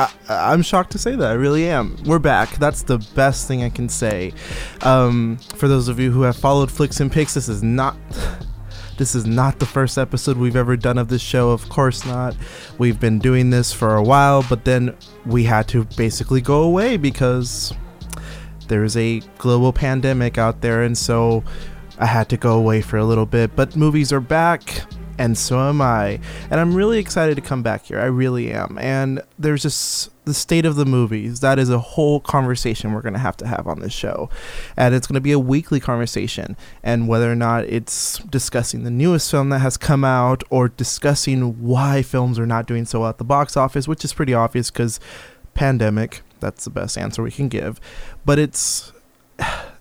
I, I'm shocked to say that. I really am. We're back. That's the best thing I can say. Um, for those of you who have followed Flicks and Picks, this is not. This is not the first episode we've ever done of this show, of course not. We've been doing this for a while, but then we had to basically go away because there's a global pandemic out there, and so I had to go away for a little bit. But movies are back and so am I. And I'm really excited to come back here. I really am. And there's just the state of the movies. That is a whole conversation we're going to have to have on this show. And it's going to be a weekly conversation. And whether or not it's discussing the newest film that has come out or discussing why films are not doing so well at the box office, which is pretty obvious because pandemic. That's the best answer we can give. But it's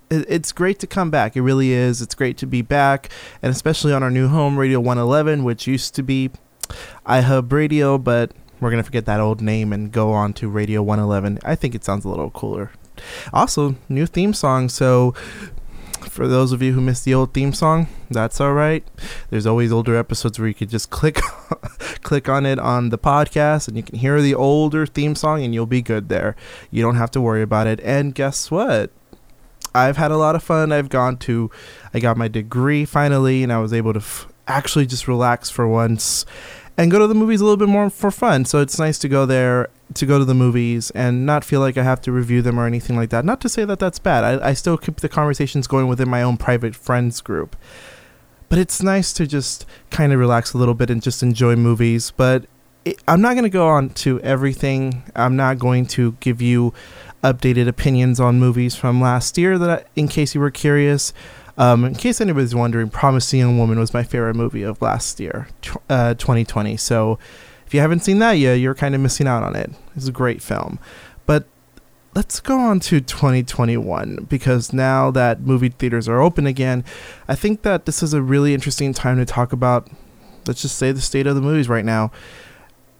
it's great to come back. It really is. It's great to be back, and especially on our new home, Radio 111, which used to be iHub Radio, but we're gonna forget that old name and go on to Radio 111. I think it sounds a little cooler. Also, new theme song. So, for those of you who missed the old theme song, that's all right. There's always older episodes where you could just click click on it on the podcast and you can hear the older theme song and you'll be good there. You don't have to worry about it. And guess what? I've had a lot of fun. I've gone to, I got my degree finally, and I was able to f- actually just relax for once and go to the movies a little bit more for fun. So it's nice to go there, to go to the movies and not feel like I have to review them or anything like that. Not to say that that's bad. I, I still keep the conversations going within my own private friends group. But it's nice to just kind of relax a little bit and just enjoy movies. But I'm not going to go on to everything. I'm not going to give you updated opinions on movies from last year. That, I, in case you were curious, um, in case anybody's wondering, Promising Young Woman was my favorite movie of last year, uh, 2020. So if you haven't seen that yet, you're kind of missing out on it. It's a great film. But let's go on to 2021 because now that movie theaters are open again, I think that this is a really interesting time to talk about, let's just say, the state of the movies right now.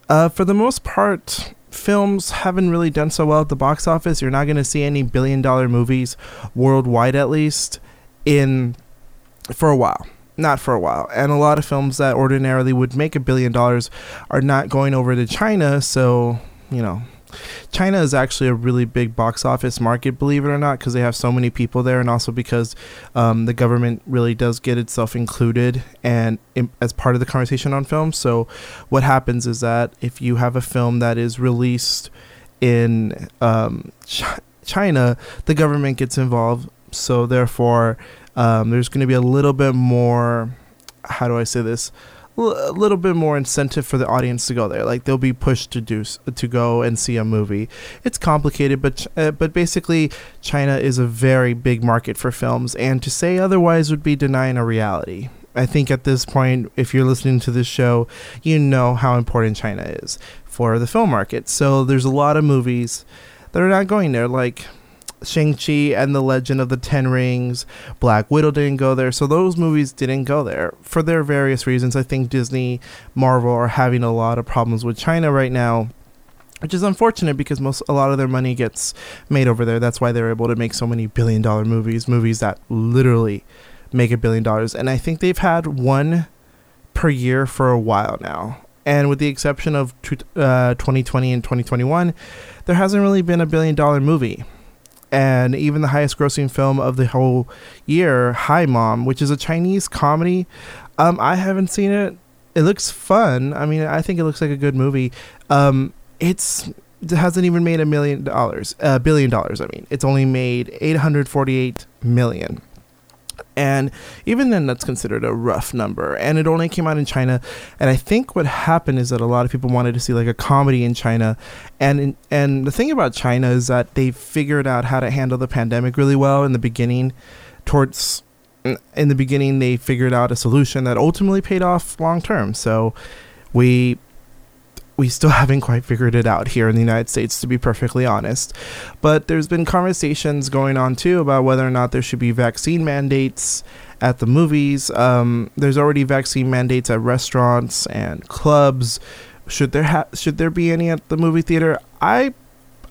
Uh, for the most part, films haven't really done so well at the box office. You're not going to see any billion dollar movies worldwide, at least, in for a while. Not for a while. And a lot of films that ordinarily would make a billion dollars are not going over to China. So, you know, China is actually a really big box office market, believe it or not, because they have so many people there, and also because um, the government really does get itself included and in, as part of the conversation on film. So, what happens is that if you have a film that is released in um, Ch- China, the government gets involved. So, therefore, um, there's going to be a little bit more. How do I say this? A little bit more incentive for the audience to go there. Like they'll be pushed to do to go and see a movie. It's complicated, but uh, but basically, China is a very big market for films, and to say otherwise would be denying a reality. I think at this point, if you're listening to this show, you know how important China is for the film market. So there's a lot of movies that are not going there, like Shang-Chi and the Legend of the Ten Rings, Black Widow didn't go there. So those movies didn't go there for their various reasons. I think Disney, Marvel are having a lot of problems with China right now. Which is unfortunate because most a lot of their money gets made over there. That's why they're able to make so many billion dollar movies, movies that literally make a billion dollars. And I think they've had one per year for a while now. And with the exception of uh, 2020 and 2021, there hasn't really been a billion dollar movie and even the highest grossing film of the whole year, Hi Mom, which is a Chinese comedy. Um, I haven't seen it. It looks fun. I mean, I think it looks like a good movie. Um, it's it hasn't even made a million dollars, a uh, billion dollars. I mean, it's only made 848 million. And even then, that's considered a rough number. And it only came out in China. And I think what happened is that a lot of people wanted to see like a comedy in China. And and the thing about China is that they figured out how to handle the pandemic really well in the beginning. Towards in the beginning, they figured out a solution that ultimately paid off long term. So we we still haven't quite figured it out here in the United States, to be perfectly honest. But there's been conversations going on too about whether or not there should be vaccine mandates at the movies. Um, there's already vaccine mandates at restaurants and clubs. Should there ha- should there be any at the movie theater? I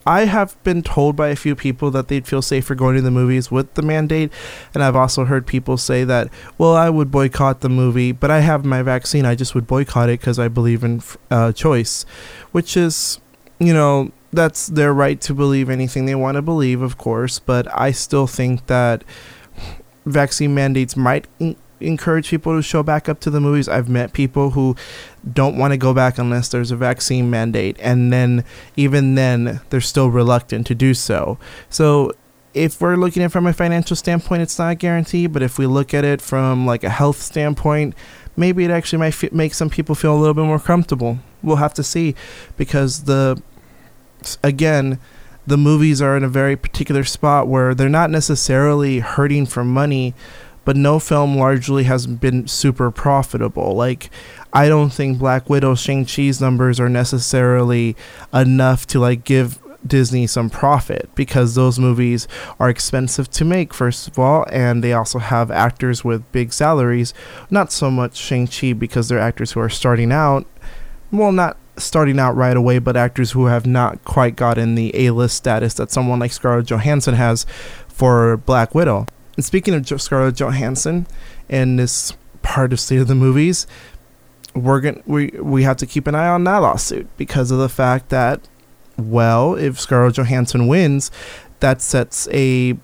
I have been told by a few people that they'd feel safer going to the movies with the mandate, and I've also heard people say that, well, I would boycott the movie, but I have my vaccine. I just would boycott it because I believe in uh, choice, which is, you know, that's their right to believe anything they want to believe, of course, but I still think that vaccine mandates might encourage people to show back up to the movies. I've met people who don't want to go back unless there's a vaccine mandate, and then even then, they're still reluctant to do so. So, if we're looking at it from a financial standpoint, it's not a guarantee. But if we look at it from like a health standpoint, maybe it actually might f- make some people feel a little bit more comfortable. We'll have to see, because the again the movies are in a very particular spot where they're not necessarily hurting for money but no film largely has been super profitable. Like, I don't think Black Widow, Shang-Chi's numbers are necessarily enough to like give Disney some profit because those movies are expensive to make, first of all, and they also have actors with big salaries. Not so much Shang-Chi because they're actors who are starting out. Well, not starting out right away, but actors who have not quite gotten the A list status that someone like Scarlett Johansson has for Black Widow. And speaking of Scarlett Johansson and this part of State of the Movies, we're going we we have to keep an eye on that lawsuit because of the fact that well, if Scarlett Johansson wins, that sets a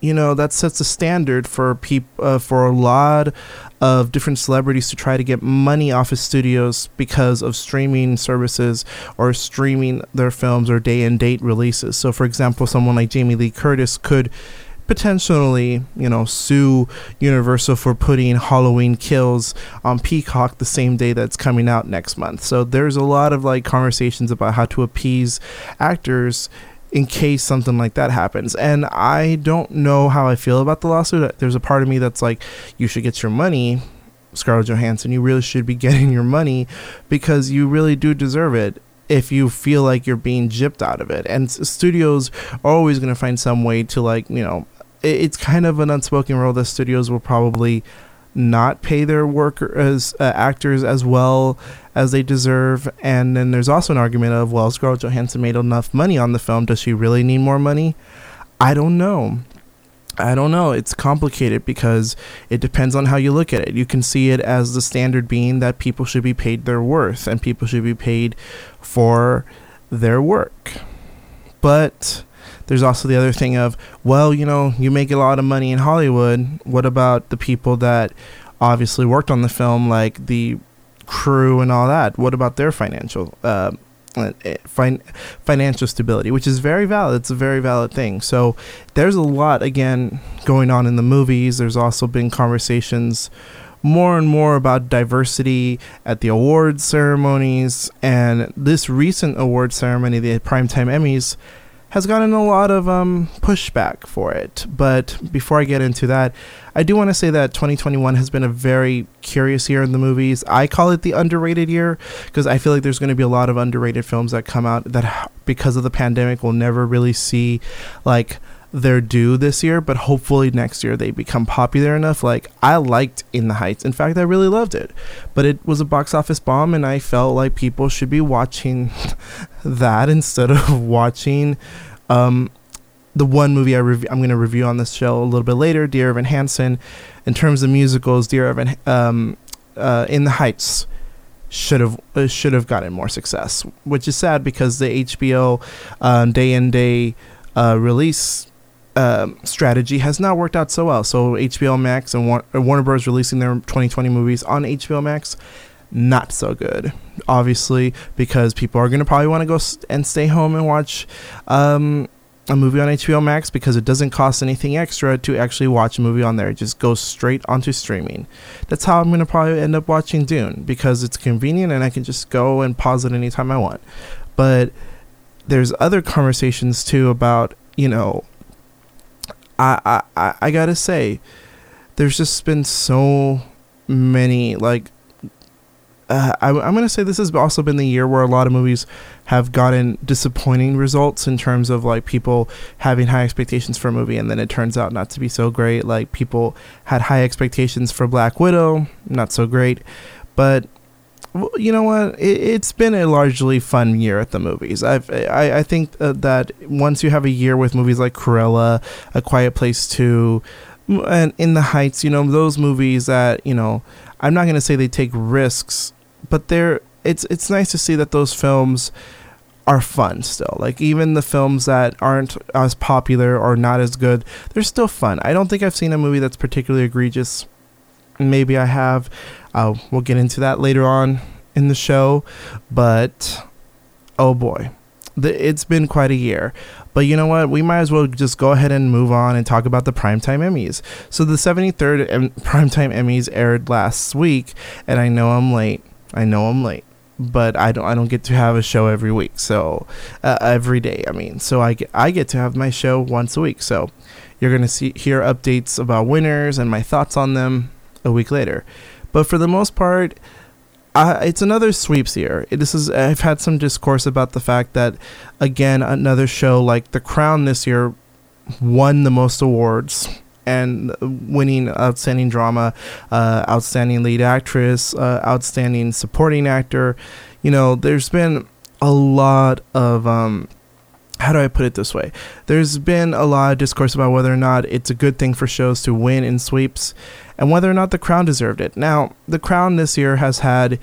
you know that sets a standard for peop- uh, for a lot of different celebrities to try to get money off of studios because of streaming services or streaming their films or day and date releases. So, for example, someone like Jamie Lee Curtis could potentially, you know, sue Universal for putting Halloween Kills on Peacock the same day that's coming out next month. So there's a lot of like conversations about how to appease actors in case something like that happens. And I don't know how I feel about the lawsuit. Uh, there's a part of me that's like, you should get your money. Scarlett Johansson, you really should be getting your money because you really do deserve it if you feel like you're being gypped out of it. And studios are always going to find some way to like, you know, it's kind of an unspoken rule that studios will probably not pay their workers uh, actors as well as they deserve. And then there's also an argument of well Scarlett Johansson made enough money on the film. Does she really need more money? I don't know. I don't know. It's complicated because it depends on how you look at it. You can see it as the standard being that people should be paid their worth and people should be paid for their work. But there's also the other thing of, well, you know, you make a lot of money in Hollywood. What about the people that obviously worked on the film, like the crew and all that? What about their financial uh, uh fin- financial stability, which is very valid. It's a very valid thing. So there's a lot again going on in the movies. There's also been conversations more and more about diversity at the awards ceremonies, and this recent award ceremony, the Primetime Emmys, has gotten a lot of um, pushback for it. But before I get into that, I do want to say that 2021 has been a very curious year in the movies. I call it the underrated year because I feel like there's going to be a lot of underrated films that come out that, because of the pandemic, will never really see like their due this year, but hopefully next year they become popular enough. Like I liked In the Heights. In fact, I really loved it. But it was a box office bomb and I felt like people should be watching that instead of watching um, the one movie I rev- I'm going to review on this show a little bit later, Dear Evan Hansen. In terms of musicals, Dear Evan um, uh, In the Heights should have uh, should have gotten more success, which is sad because the HBO um, day and day uh, release um, strategy has not worked out so well. So HBO Max and War- uh, Warner Bros. releasing their 2020 movies on HBO Max, not so good. Obviously, because people are going to probably want to go and stay home and watch um, a movie on HBO Max because it doesn't cost anything extra to actually watch a movie on there. It just goes straight onto streaming. That's how I'm going to probably end up watching Dune because it's convenient and I can just go and pause it anytime I want. But there's other conversations too about, you know, I, I, I gotta say, there's just been so many like uh, I, I'm to say this has also been the year where a lot of movies have gotten disappointing results in terms of like people having high expectations for a movie and then it turns out not to be so great. Like people had high expectations for Black Widow, not so great. But you know what? It, has been a largely fun year at the movies. I've, I, I think uh, that once you have a year with movies like Cruella, A Quiet Place 2, and In the Heights, you know, those movies that, you know, I'm not going to say they take risks, but they're it's it's nice to see that those films are fun still. Like even the films that aren't as popular or not as good, they're still fun. I don't think I've seen a movie that's particularly egregious. Maybe I have. Uh, we'll get into that later on in the show, but oh boy, the, it's been quite a year. But you know what? We might as well just go ahead and move on and talk about the Primetime Emmys. So the 73rd M- Primetime Emmys aired last week, and I know I'm late. I know I'm late, but I don't. I don't get to have a show every week. So uh, every day, I mean. So I get, I get to have my show once a week. So you're gonna see hear updates about winners and my thoughts on them a week later. But for the most part, it's another sweeps year. This is I've had some discourse about the fact that again another show like The Crown this year won the most awards and winning outstanding drama, uh, outstanding lead actress, uh, outstanding supporting actor. You know, there's been a lot of um, how do I put it this way? There's been a lot of discourse about whether or not it's a good thing for shows to win in sweeps and whether or not The Crown deserved it. Now, The Crown this year has had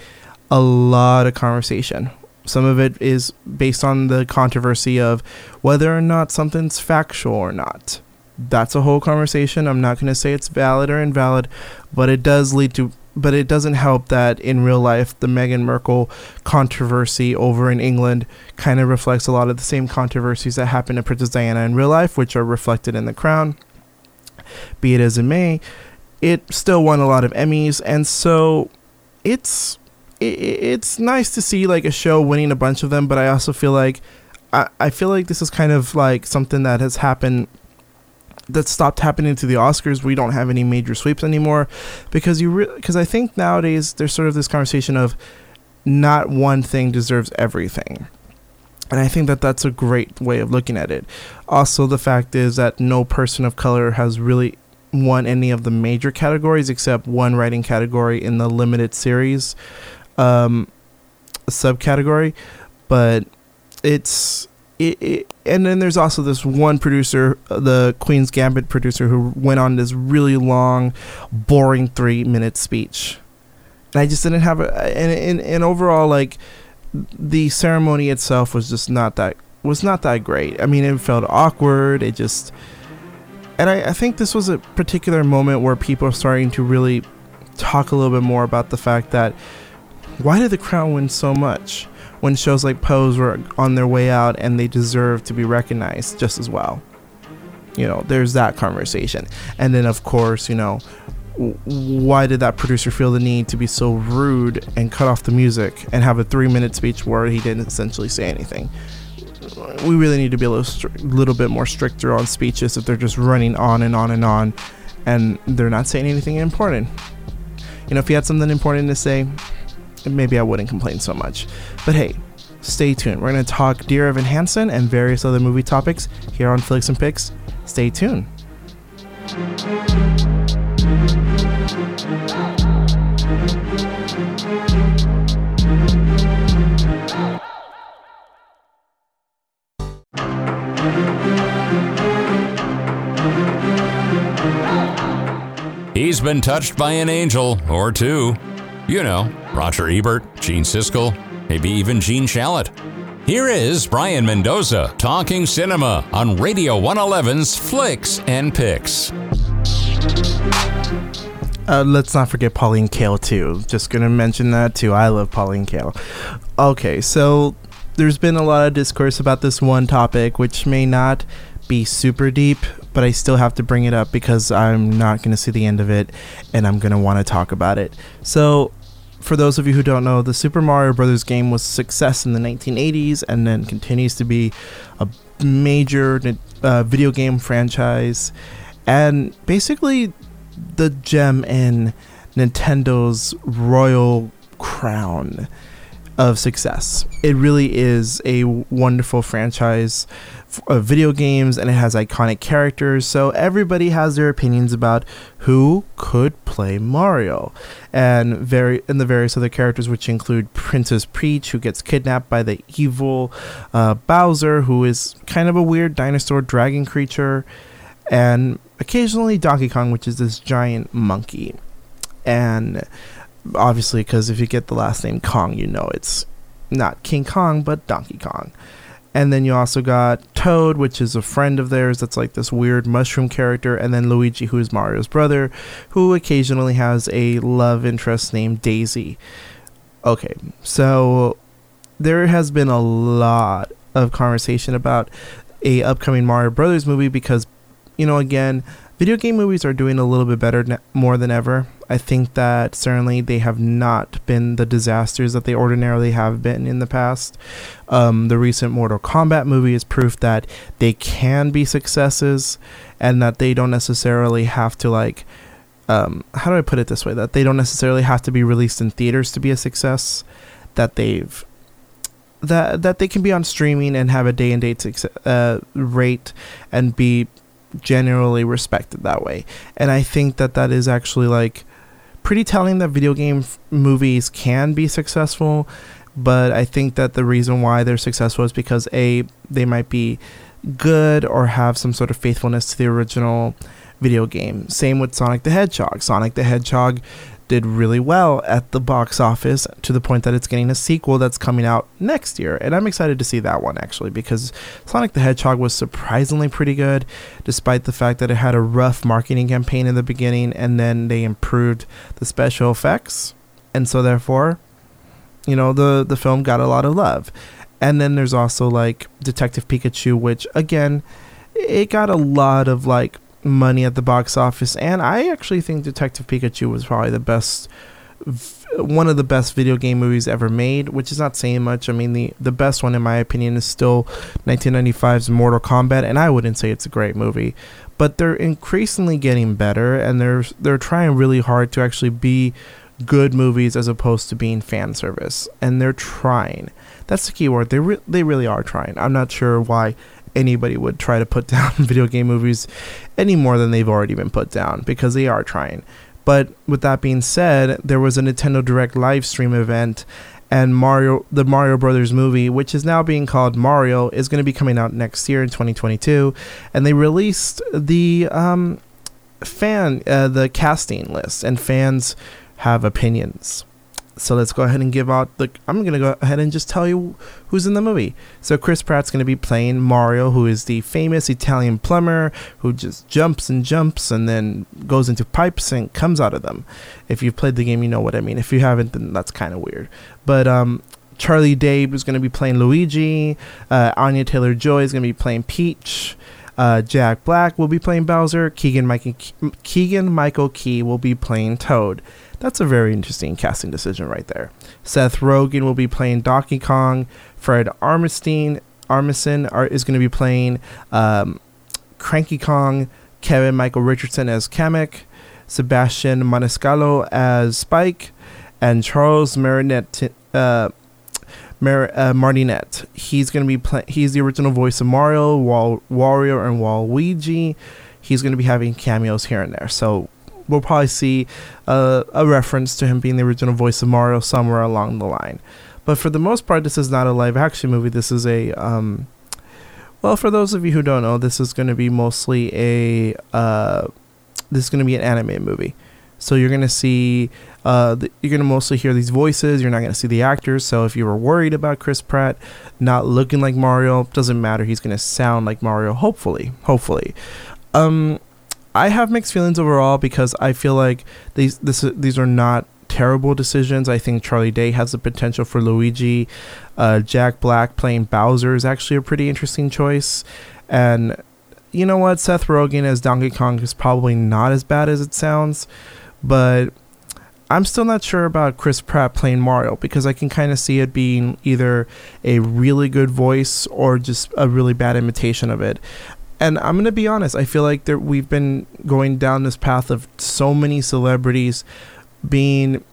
a lot of conversation. Some of it is based on the controversy of whether or not something's factual or not. That's a whole conversation. I'm not going to say it's valid or invalid, but it does lead to but it doesn't help that in real life the Meghan Markle controversy over in England kind of reflects a lot of the same controversies that happened to Princess Diana in real life, which are reflected in the crown. Be it as it may, it still won a lot of Emmys, and so it's it, it's nice to see like a show winning a bunch of them. But I also feel like I, I feel like this is kind of like something that has happened that stopped happening to the Oscars. We don't have any major sweeps anymore because you because re- I think nowadays there's sort of this conversation of not one thing deserves everything. And I think that that's a great way of looking at it. Also, the fact is that no person of color has really won any of the major categories except one writing category in the limited series um, subcategory. But it's it, it, and then there's also this one producer, the Queen's Gambit producer, who went on this really long, boring three minute speech. And I just didn't have a and, and and overall like the ceremony itself was just not that was not that great. I mean, it felt awkward. It just and I, I think this was a particular moment where people are starting to really talk a little bit more about the fact that why did the crown win so much when shows like Pose were on their way out and they deserve to be recognized just as well? You know, there's that conversation. And then, of course, you know, why did that producer feel the need to be so rude and cut off the music and have a three minute speech where he didn't essentially say anything? We really need to be a little, little bit more stricter on speeches if they're just running on and on and on and they're not saying anything important. You know, if you had something important to say, maybe I wouldn't complain so much. But hey, stay tuned. We're going to talk Dear Evan Hansen and various other movie topics here on Flicks and Picks. Stay tuned. He's been touched by an angel or two. You know, Roger Ebert, Gene Siskel, maybe even Gene Shalit. Here is Brian Mendoza talking cinema on Radio 111's Flicks and Picks. Uh, let's not forget Pauline Kael too. Just gonna mention that too. I love Pauline Kael. Okay, so there's been a lot of discourse about this one topic, which may not be super deep, but I still have to bring it up because I'm not going to see the end of it and I'm going to want to talk about it. So, for those of you who don't know, the Super Mario Brothers game was a success in the 1980s and then continues to be a major uh, video game franchise and basically the gem in Nintendo's royal crown of success. It really is a wonderful franchise of video games and it has iconic characters, so everybody has their opinions about who could play Mario. And very and the various other characters which include Princess Peach who gets kidnapped by the evil uh, Bowser who is kind of a weird dinosaur dragon creature and occasionally Donkey Kong which is this giant monkey. And obviously because if you get the last name Kong, you know it's not King Kong but Donkey Kong. And then you also got Toad, which is a friend of theirs that's like this weird mushroom character, and then Luigi, who is Mario's brother, who occasionally has a love interest named Daisy. Okay, so there has been a lot of conversation about a upcoming Mario Brothers movie because, you know, again, video game movies are doing a little bit better ne- more than ever. I think that certainly they have not been the disasters that they ordinarily have been in the past. Um, the recent Mortal Kombat movie is proof that they can be successes and that they don't necessarily have to like. Um, how do I put it this way? That they don't necessarily have to be released in theaters to be a success. That they've that that they can be on streaming and have a day and date uh, rate and be generally respected that way. And I think that that is actually like pretty telling that video game f- movies can be successful. But I think that the reason why they're successful is because a they might be good or have some sort of faithfulness to the original video game. Same with Sonic the Hedgehog. Sonic the Hedgehog did really well at the box office to the point that it's getting a sequel that's coming out next year. And I'm excited to see that one actually because Sonic the Hedgehog was surprisingly pretty good despite the fact that it had a rough marketing campaign in the beginning and then they improved the special effects. And so therefore, you know, the the film got a lot of love. And then there's also like Detective Pikachu which again, it got a lot of like money at the box office, and I actually think Detective Pikachu was probably the best, one of the best video game movies ever made. Which is not saying much. I mean, the the best one in my opinion is still 1995's Mortal Kombat, and I wouldn't say it's a great movie, but they're increasingly getting better, and they're they're trying really hard to actually be good movies as opposed to being fan service, and they're trying. That's the key word. They re- they really are trying. I'm not sure why anybody would try to put down video game movies any more than they've already been put down because they are trying. But with that being said, there was a Nintendo Direct live stream event and Mario the Mario Brothers movie, which is now being called Mario, is going to be coming out next year in 2022, and they released the um, fan uh, the casting list, and fans have opinions. So let's go ahead and give out the. I'm to go ahead and just tell you who's in the movie. So Chris Pratt's to be playing Mario, who is the famous Italian plumber who just jumps and jumps and then goes into pipes and comes out of them. If you've played the game, you know what I mean. If you haven't, then that's kind of weird. But um, Charlie Day is to be playing Luigi. Uh, Anya Taylor Joy is to be playing Peach. Uh, Jack Black will be playing Bowser. Keegan Michael Keegan Michael Key will be playing Toad. That's a very interesting casting decision right there. Seth Rogen will be playing Donkey Kong. Fred Armisen Armisen is going to be playing um, Cranky Kong. Kevin Michael Richardson as Kamek. Sebastian Maniscalco as Spike. And Charles Marinette, uh, Mar- uh. He's going to be playing. He's the original voice of Mario, Wal- Wario, and Waluigi. He's going to be having cameos here and there. So we'll probably see uh, a reference to him being the original voice of Mario somewhere along the line. But for the most part, this is not a live action movie. This is a um, well, for those of you who don't know, this is going to be mostly a uh, this is going to be an anime movie. So you're going to see uh, you're going to mostly hear these voices. You're not going to see the actors. So if you were worried about Chris Pratt not looking like Mario, doesn't matter. He's going to sound like Mario. Hopefully, hopefully. Um, I have mixed feelings overall because I feel like these this these are not terrible decisions. I think Charlie Day has the potential for Luigi. Uh, Jack Black playing Bowser is actually a pretty interesting choice, and you know what? Seth Rogen as Donkey Kong is probably not as bad as it sounds, but I'm still not sure about Chris Pratt playing Mario because I can kind of see it being either a really good voice or just a really bad imitation of it and I'm gonna be honest. I feel like there, we've been going down this path of so many celebrities being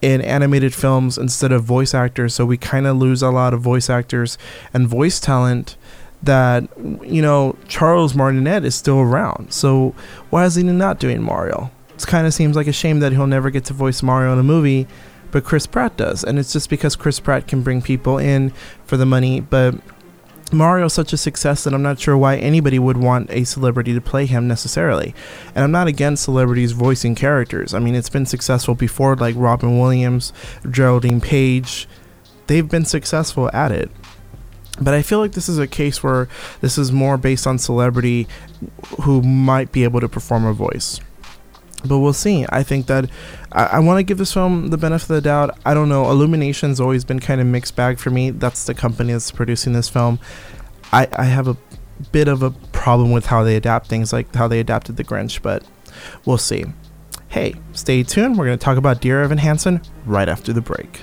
in animated films instead of voice actors. So we kind of lose a lot of voice actors and voice talent that you know Charles Martinet is still around. So why is he not doing Mario? It kind of seems like a shame that he'll never get to voice Mario in a movie, but Chris Pratt does, and it's just because Chris Pratt can bring people in for the money. But Mario's such a success that I'm not sure why anybody would want a celebrity to play him necessarily. And I'm not against celebrities voicing characters. I mean, it's been successful before, like Robin Williams, Geraldine Page. They've been successful at it. But I feel like this is a case where this is more based on celebrity who might be able to perform a voice. But we'll see. I think that I, I want to give this film the benefit of the doubt. I don't know. Illumination's always been kind of mixed bag for me. That's the company that's producing this film. I, I have a bit of a problem with how they adapt things, like how they adapted The Grinch, but we'll see. Hey, stay tuned. We're going to talk about Dear Evan Hansen right after the break.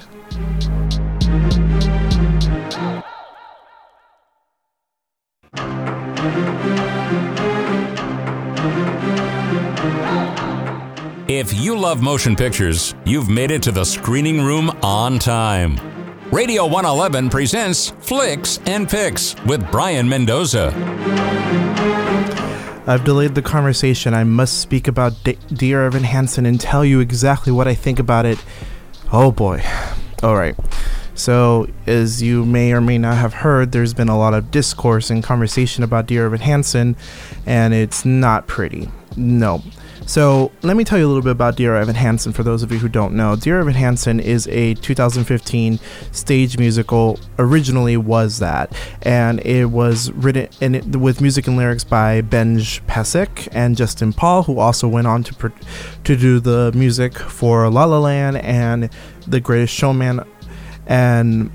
You love motion pictures, you've made it to the screening room on time. Radio 111 presents Flicks and Picks with Brian Mendoza. I've delayed the conversation. I must speak about D- Dear Evan Hansen and tell you exactly what I think about it. Oh boy. All right. So, as you may or may not have heard, there's been a lot of discourse and conversation about Dear Evan Hansen, and it's not pretty. No. So let me tell you a little bit about Dear Evan Hansen for those of you who don't know. Dear Evan Hansen is a 2015 stage musical. Originally was that, and it was written in it, with music and lyrics by Benj Pasek and Justin Paul, who also went on to to do the music for La La Land and The Greatest Showman. And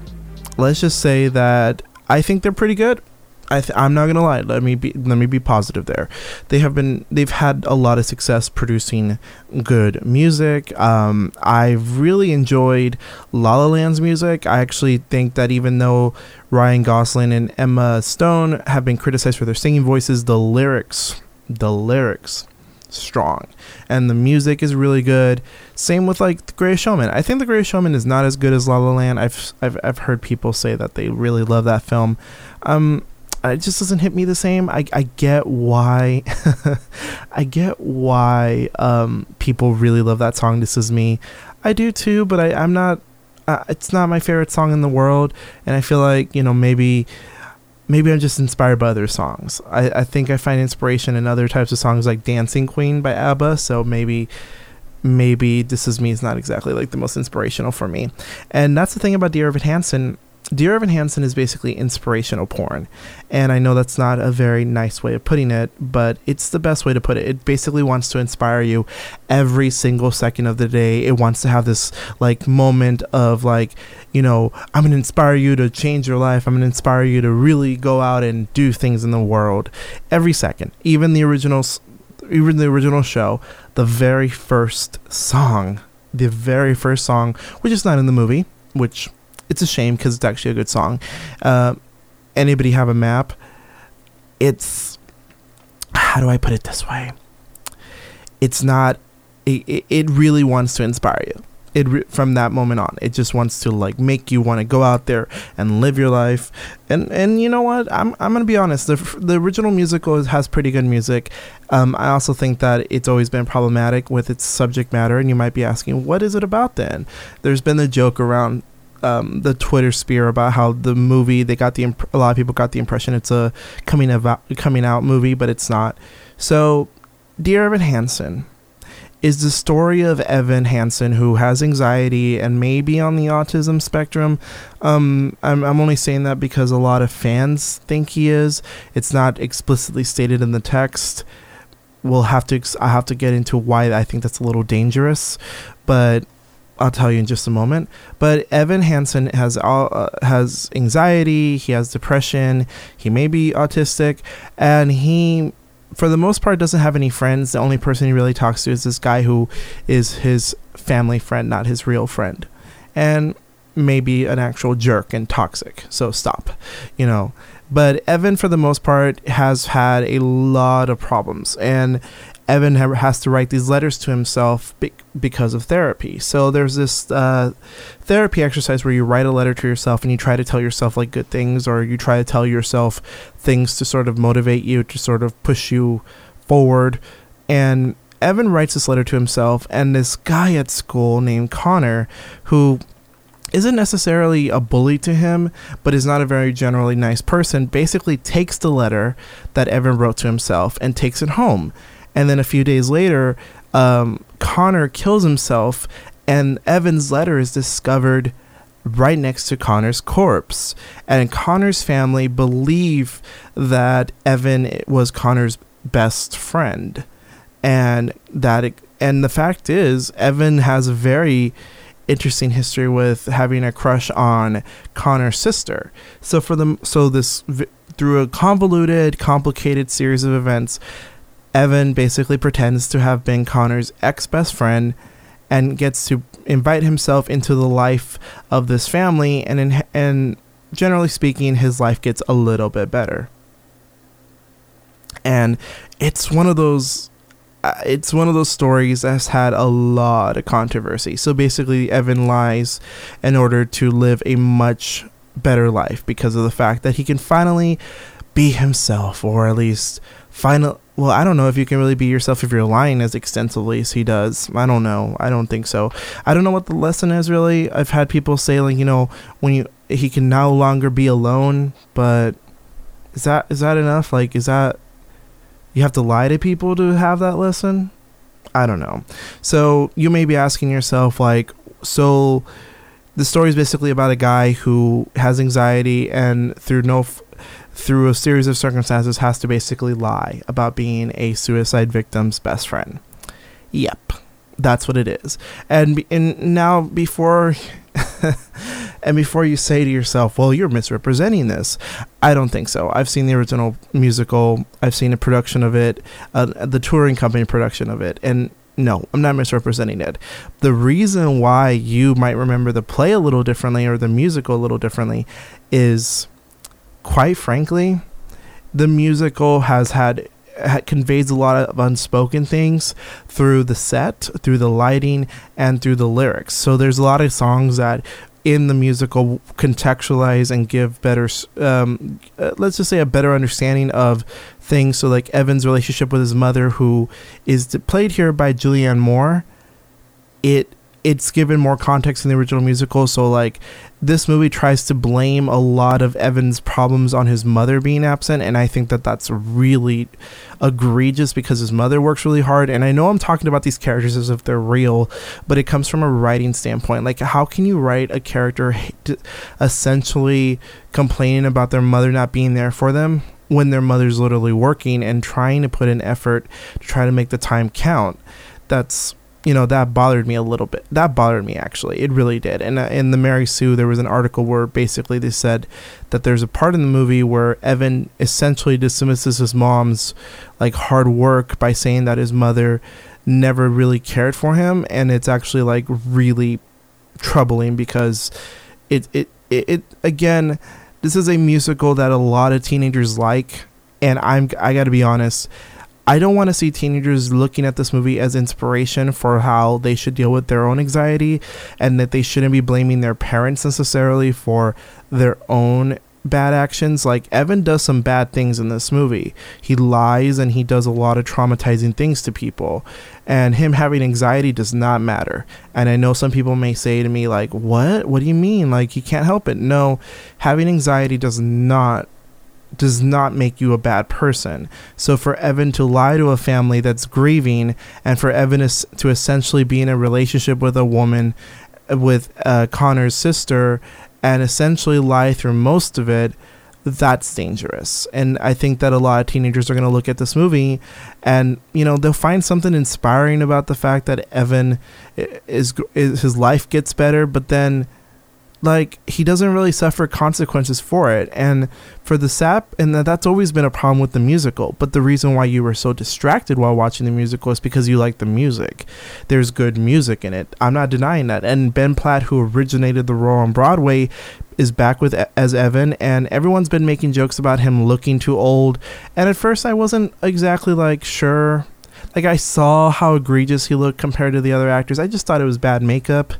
let's just say that I think they're pretty good. I th- I'm not gonna lie. Let me be let me be positive there. They have been they've had a lot of success producing good music. Um, I've really enjoyed La La Land's music. I actually think that even though Ryan Gosling and Emma Stone have been criticized for their singing voices, the lyrics, the lyrics, strong, and the music is really good. Same with like The Greatest Showman. I think The Greatest Showman is not as good as La La Land. I've I've I've heard people say that they really love that film. Um, it just doesn't hit me the same. I, I get why, I get why um, people really love that song. This is me. I do too, but I, I'm not. Uh, it's not my favorite song in the world, and I feel like you know maybe, maybe I'm just inspired by other songs. I, I think I find inspiration in other types of songs like Dancing Queen by ABBA. So maybe maybe this is me is not exactly like the most inspirational for me and that's the thing about dear evan hansen Dear Evan Hansen is basically inspirational porn. And I know that's not a very nice way of putting it, but it's the best way to put it. It basically wants to inspire you every single second of the day. It wants to have this like moment of like, you know, I'm going to inspire you to change your life. I'm going to inspire you to really go out and do things in the world every second. Even the original even the original show, the very first song, the very first song, which is not in the movie, which it's a shame because it's actually a good song. Uh, anybody have a map? It's how do I put it this way? It's not. It, it really wants to inspire you. It re- from that moment on, it just wants to like make you want to go out there and live your life. And and you know what? I'm I'm gonna be honest. The the original musical has pretty good music. Um, I also think that it's always been problematic with its subject matter. And you might be asking, what is it about then? There's been the joke around um, the Twitter sphere about how the movie they got the imp- a lot of people got the impression it's a coming of coming out movie, but it's not. So, Dear Evan Hansen is the story of Evan Hansen who has anxiety and may be on the autism spectrum. Um, I'm I'm only saying that because a lot of fans think he is. It's not explicitly stated in the text. We'll have to I have to get into why I think that's a little dangerous, but I'll tell you in just a moment. But Evan Hansen has all, uh, has anxiety. He has depression. He may be autistic, and he, for the most part, doesn't have any friends. The only person he really talks to is this guy who is his family friend, not his real friend, and maybe an actual jerk and toxic. So stop, you know. But Evan, for the most part, has had a lot of problems, and Evan ha- has to write these letters to himself be- because of therapy. So there's this uh, therapy exercise where you write a letter to yourself and you try to tell yourself like good things, or you try to tell yourself things to sort of motivate you, to sort of push you forward. And Evan writes this letter to himself, and this guy at school named Connor, who isn't necessarily a bully to him, but is not a very generally nice person, basically takes the letter that Evan wrote to himself and takes it home. And then a few days later, um, Connor kills himself, and Evan's letter is discovered right next to Connor's corpse. And Connor's family believe that Evan was Connor's best friend. And that it, and the fact is Evan has a very interesting history with having a crush on Connor's sister. So for them, so this through a convoluted, complicated series of events, Evan basically pretends to have been Connor's ex best friend and gets to invite himself into the life of this family and in, and generally speaking his life gets a little bit better. And it's one of those uh, it's one of those stories that's had a lot of controversy. So basically, Evan lies in order to live a much better life because of the fact that he can finally be himself, or at least final. Well, I don't know if you can really be yourself if you're lying as extensively as he does. I don't know. I don't think so. I don't know what the lesson is really. I've had people say like, you know, when you he can no longer be alone, but is that is that enough? Like, is that you have to lie to people to have that lesson? I don't know. So you may be asking yourself, like, so the story is basically about a guy who has anxiety and through no through a series of circumstances has to basically lie about being a suicide victim's best friend. Yep. That's what it is. And and now before and before you say to yourself, well, you're misrepresenting this, I don't think so. I've seen the original musical, I've seen a production of it, uh, the touring company production of it, and no, I'm not misrepresenting it. The reason why you might remember the play a little differently or the musical a little differently is, quite frankly, the musical has had conveys a lot of unspoken things through the set, through the lighting, and through the lyrics. So there's a lot of songs that in the musical contextualize and give better um, uh, let's just say a better understanding of things so like evan's relationship with his mother who is played here by julianne moore it it's given more context in the original musical. So like this movie tries to blame a lot of Evan's problems on his mother being absent, and I think that that's really egregious because his mother works really hard. And I know I'm talking about these characters as if they're real, but it comes from a writing standpoint. Like how can you write a character essentially complaining about their mother not being there for them? When their mother's literally working and trying to put in effort to try to make the time count, that's you know that bothered me a little bit. That bothered me actually. It really did. And uh, in the Mary Sue, there was an article where basically they said that there's a part in the movie where Evan essentially dismisses his mom's like hard work by saying that his mother never really cared for him, and it's actually like really troubling because it it it, it again. This is a musical that a lot of teenagers like, and I'm I got to be honest I don't want to see teenagers looking at this movie as inspiration for how they should deal with their own anxiety and that they shouldn't be blaming their parents necessarily for their own bad actions. Like Evan does some bad things in this movie. He lies and he does a lot of traumatizing things to people. And him having anxiety does not matter. And I know some people may say to me like, "What? What do you mean? Like he can't help it?" No, having anxiety does not does not make you a bad person. So for Evan to lie to a family that's grieving and for Evan to essentially be in a relationship with a woman with uh, Connor's sister and essentially lie through most of it that's dangerous. And I think that a lot of teenagers are going to look at this movie and, you know, they'll find something inspiring about the fact that Evan is, is his life gets better, but then like he doesn't really suffer consequences for it. And for the sap and that's always been a problem with the musical. But the reason why you were so distracted while watching the musical is because you like the music. There's good music in it. I'm not denying that. And ben platt who originated the role on broadway is back with as evan and everyone's been making jokes about him looking too old. And at first i wasn't exactly like sure like I saw how egregious he looked compared to the other actors. I just thought it was bad makeup,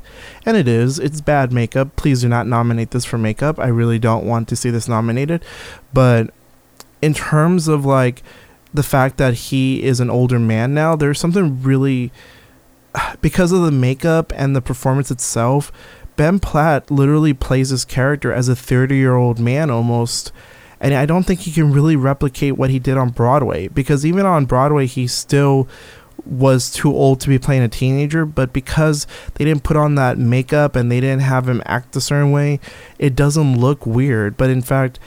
and it is. It's bad makeup. Please do not nominate this for makeup. I really don't want to see this nominated, but in terms of like the fact that he is an older man now, there's something really because of the makeup and the performance itself. Ben Platt literally plays his character as a 30 year old man almost and I don't think he can really replicate what he did on Broadway because even on Broadway he still was too old to be playing a teenager, but because they didn't put on that makeup and they didn't have him act a certain way, it doesn't look weird. But in fact,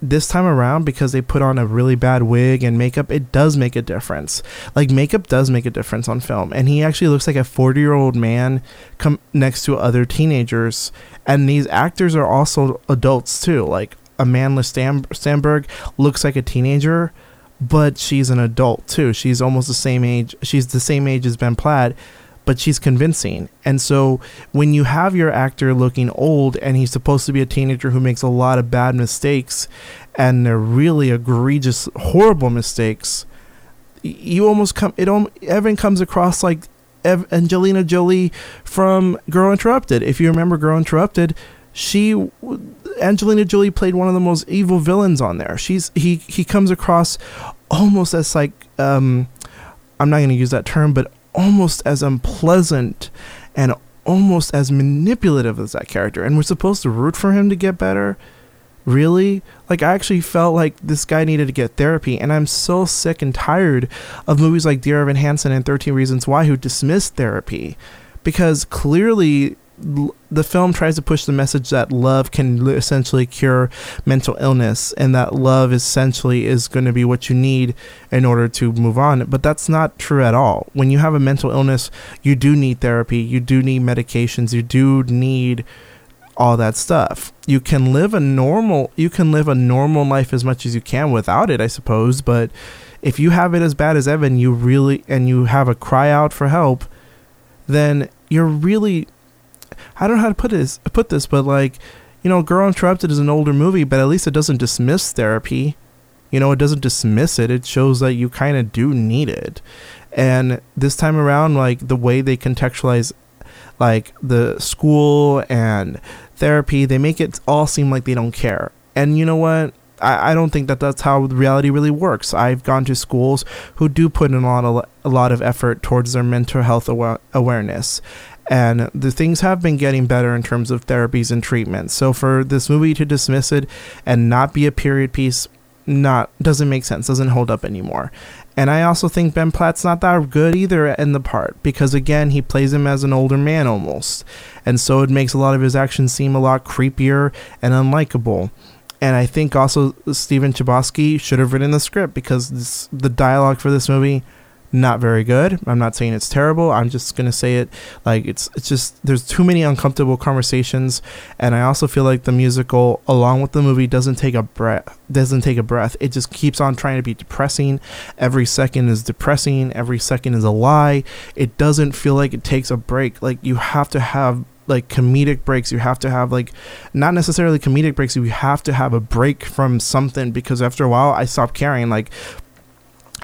this time around, because they put on a really bad wig and makeup, it does make a difference. Like makeup does make a difference on film, and he actually looks like a forty-year-old man come next to other teenagers. And these actors are also adults too. Like Amandla Stam- Stenberg looks like a teenager, but she's an adult too. She's almost the same age. She's the same age as Ben Platt, but she's convincing. And so when you have your actor looking old and he's supposed to be a teenager who makes a lot of bad mistakes and they're really egregious, horrible mistakes, you almost come. It Evan comes across like Angelina Jolie from Girl Interrupted. If you remember Girl Interrupted, she Angelina Jolie played one of the most evil villains on there. She's he he comes across almost as like um I'm not going to use that term, but almost as unpleasant and almost as manipulative as that character. And we're supposed to root for him to get better. Really? Like I actually felt like this guy needed to get therapy and I'm so sick and tired of movies like Dear Evan Hansen and 13 Reasons Why who dismiss therapy because clearly the film tries to push the message that love can essentially cure mental illness and that love essentially is going to be what you need in order to move on. But that's not true at all. When you have a mental illness you do need therapy you do need medications you do need all that stuff. You can live a normal you can live a normal life as much as you can without it i suppose but if you have it as bad as evan you really and you have a cry out for help then you're really I don't know how to put this put this, but like, you know, Girl Interrupted is an older movie, but at least it doesn't dismiss therapy. You know, it doesn't dismiss it. It shows that you kind of do need it. And this time around, like the way they contextualize like the school and therapy, they make it all seem like they don't care. And you know what? I, don't think that that's how reality really works. I've gone to schools who do put in a lot of, a lot of effort towards their mental health awa- awareness and the things have been getting better in terms of therapies and treatments. So for this movie to dismiss it and not be a period piece, not doesn't make sense, doesn't hold up anymore. And I also think Ben Platt's not that good either in the part because again he plays him as an older man almost, and so it makes a lot of his actions seem a lot creepier and unlikable. And I think also Stephen Chbosky should have written the script because this, the dialogue for this movie not very good. I'm not saying it's terrible. I'm just gonna say it like it's it's just there's too many uncomfortable conversations, and I also feel like the musical along with the movie doesn't take a breath doesn't take a breath. It just keeps on trying to be depressing. Every second is depressing. Every second is a lie. It doesn't feel like it takes a break. Like you have to have like comedic breaks you have to have like not necessarily comedic breaks you have to have a break from something because after a while i stopped caring like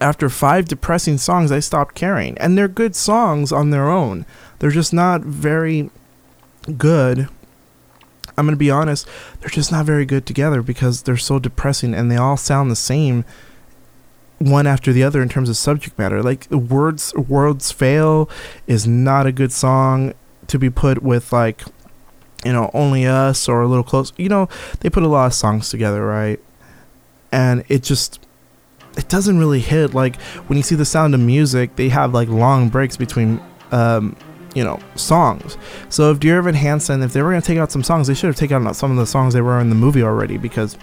after five depressing songs, I stopped caring. And they're good songs on their own. They're just not very good. I'm going to be honest, they're just not very good together because they're so depressing and they all sound the same one after the other in terms of subject matter. Like words words fail is not a good song to be put with like you know, only us or a little close. You know, they put a lot of songs together, right? And it just it doesn't really hit like when you see the sound of music they have like long breaks between um, you know songs. So if dear evan hansen if they were going to take out some songs they should have taken out some of the songs they were in the movie already because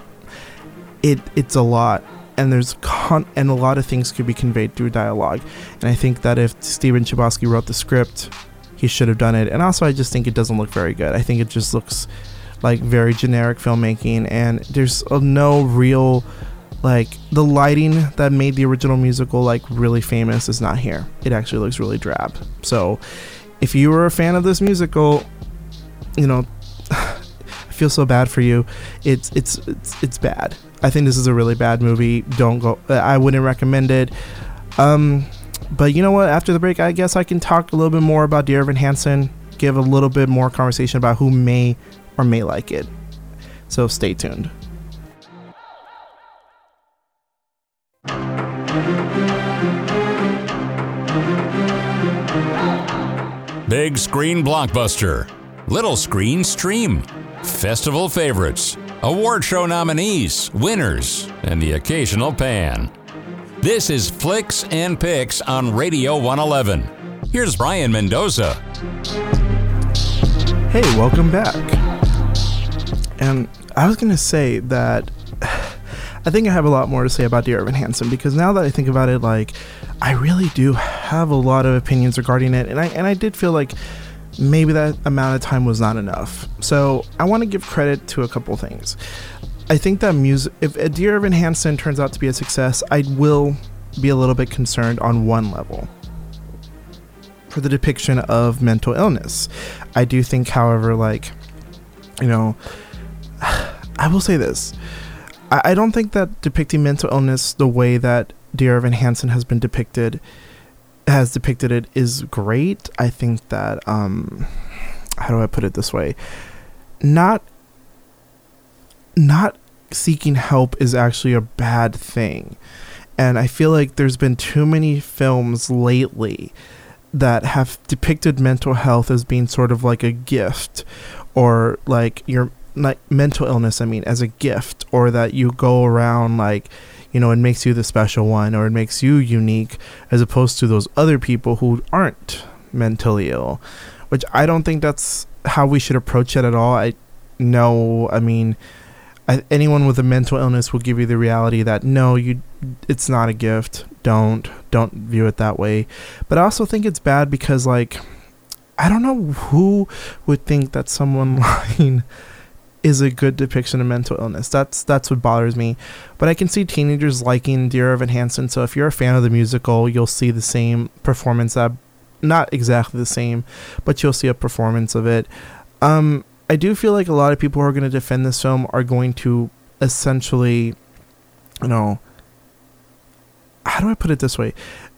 it it's a lot. And there's con and a lot of things could be conveyed through dialogue. And i think that if Stephen chbosky wrote the script he should have done it. And also i just think it doesn't look very good. I think it just looks like very generic filmmaking. And there's no real like the lighting that made the original musical like really famous is not here. It actually looks really drab. So if you were a fan of this musical, you know, I feel so bad for you. It's it's it's it's bad. I think this is a really bad movie. Don't go. I wouldn't recommend it. Um, but you know what? After the break, I guess I can talk a little bit more about Dear Evan Hansen, give a little bit more conversation about who may or may like it. So stay tuned. Big screen blockbuster, little screen stream, festival favorites, award show nominees, winners, and the occasional pan. This is Flicks and Picks on Radio 111. Here's Brian Mendoza. Hey, welcome back. And I was going to say that I think I have a lot more to say about Dear Evan Hansen because now that I think about it, like, I really do have a lot of opinions regarding it. And I, and I did feel like maybe that amount of time was not enough. So I want to give credit to a couple things. I think that music, if A Dear Evan Hansen turns out to be a success, I will be a little bit concerned on one level for the depiction of mental illness. I do think, however, like, you know, I will say this. I, I don't think that depicting mental illness the way that Dear Evan Hansen has been depicted has depicted it is great. I think that um how do I put it this way? Not not seeking help is actually a bad thing. And I feel like there's been too many films lately that have depicted mental health as being sort of like a gift or like your like mental illness I mean as a gift or that you go around like you know it makes you the special one or it makes you unique as opposed to those other people who aren't mentally ill which I don't think that's how we should approach it at all I know I mean I, anyone with a mental illness will give you the reality that no, you, it's not a gift. Don't don't view it that way. But I also think it's bad because like, I don't know who would think that someone lying is a good depiction of mental illness. That's that's what bothers me. But I can see teenagers liking Dear Evan Hansen. So if you're a fan of the musical, you'll see the same performance that not exactly the same, but you'll see a performance of it. Um, I do feel like a lot of people who are going to defend this film are going to essentially, you know, how do I put it this way?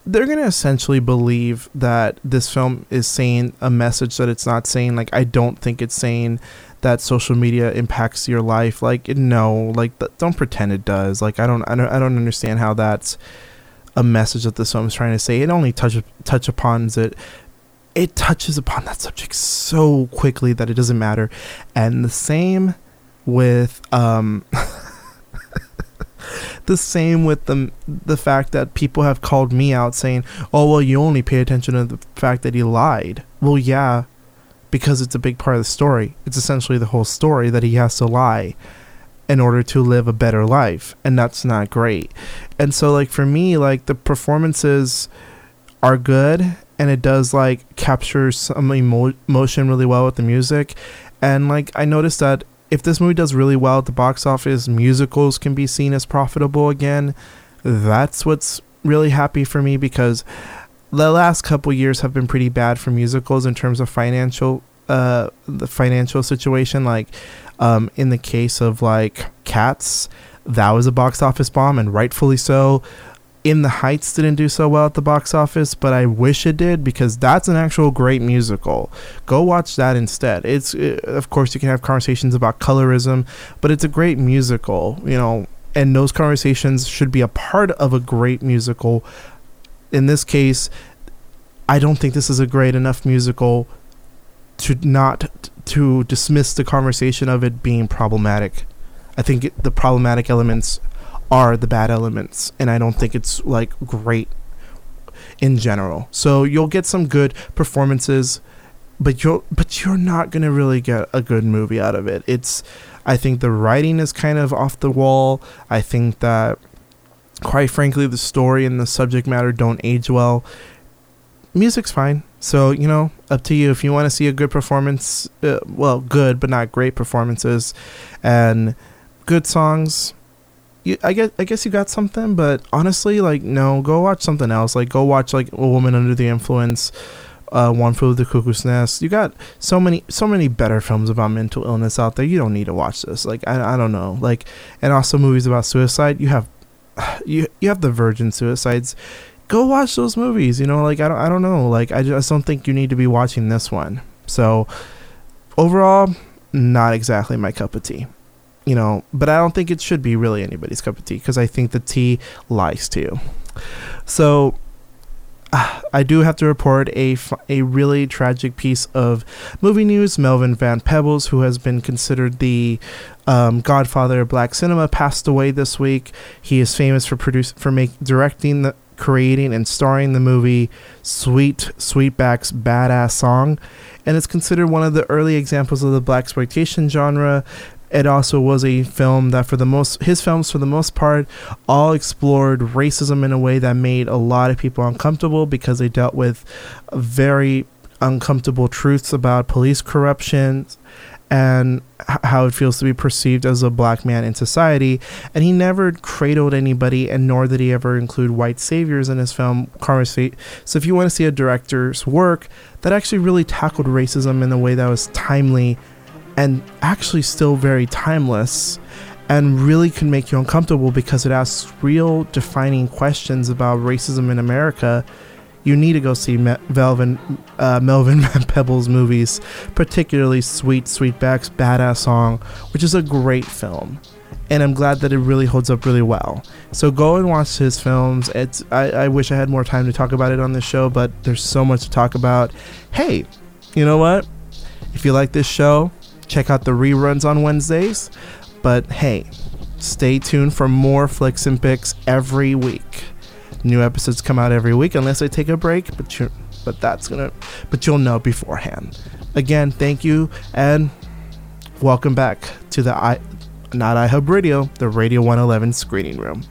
They're going to essentially believe that this film is saying a message that it's not saying. Like, I don't think it's saying that social media impacts your life. Like, no, like, th- don't pretend it does. Like, I don't, I don't, I don't understand how that's a message that this film is trying to say. It only touch touch upon it it touches upon that subject so quickly that it doesn't matter. And the same with um the same with the the fact that people have called me out saying, "Oh, well, you only pay attention to the fact that he lied." Well, yeah, because it's a big part of the story. It's essentially the whole story that he has to lie in order to live a better life, and that's not great. And so like for me, like the performances are good and it does like capture some emo- emotion really well with the music and like i noticed that if this movie does really well at the box office musicals can be seen as profitable again that's what's really happy for me because the last couple years have been pretty bad for musicals in terms of financial uh the financial situation like um in the case of like cats that was a box office bomb and rightfully so in the Heights didn't do so well at the box office, but I wish it did because that's an actual great musical. Go watch that instead. It's it, uh, of course you can have conversations about colorism, but it's a great musical, you know, and those conversations should be a part of a great musical. In this case, I don't think this is a great enough musical to not to dismiss the conversation of it being problematic. I think it, the problematic elements are the bad elements, and I don't think it's like great in general. So you'll get some good performances, but you're but you're not gonna really get a good movie out of it. It's I think the writing is kind of off the wall. I think that quite frankly the story and the subject matter don't age well. Music's fine. So, you know, up to you if you want to see a good performance, uh, well, good but not great performances and good songs, you, I guess I guess you got something, but honestly, like no, go watch something else. Like go watch like a woman under the influence, uh, one flew the cuckoo's nest. You got so many so many better films about mental illness out there. You don't need to watch this. Like I I don't know. Like and also movies about suicide. You have you you have the Virgin Suicides. go watch those movies. You know, like I don't, I don't know. Like I just don't think you need to be watching this one. So overall, not exactly my cup of tea. You know, but I don't think it should be really anybody's cup of tea because I think the tea lies to you. So I do have to report a, a really tragic piece of movie news. Melvin Van Peebles, who has been considered the um, godfather of black cinema, passed away this week. He is famous for produce, for make, directing, the, creating, and starring the movie Sweet Sweetback's Baadasssss Song, and it's considered one of the early examples of the blaxploitation genre it also was a film that for the most his films for the most part all explored racism in a way that made a lot of people uncomfortable because they dealt with very uncomfortable truths about police corruption and how it feels to be perceived as a black man in society. And he never cradled anybody, and nor did he ever include white saviors in his film Karma Street. So if you want to see a director's work that actually really tackled racism in a way that was timely and actually still very timeless and really can make you uncomfortable because it asks real defining questions about racism in America, you need to go see Me- Melvin, uh, Melvin Peebles movies, particularly Sweet Sweetback's Baadasssss Song, which is a great film. And I'm glad that it really holds up really well. So go and watch his films. It's I, I wish I had more time to talk about it on this show, but there's so much to talk about. Hey, you know what? If you like this show, Check out the reruns on Wednesdays. But hey, stay tuned for more flicks and picks every week. New episodes come out every week unless I take a break, but you but that's gonna but you'll know beforehand. Again, thank you and welcome back to the I not iHub Radio, the Radio 111 screening room.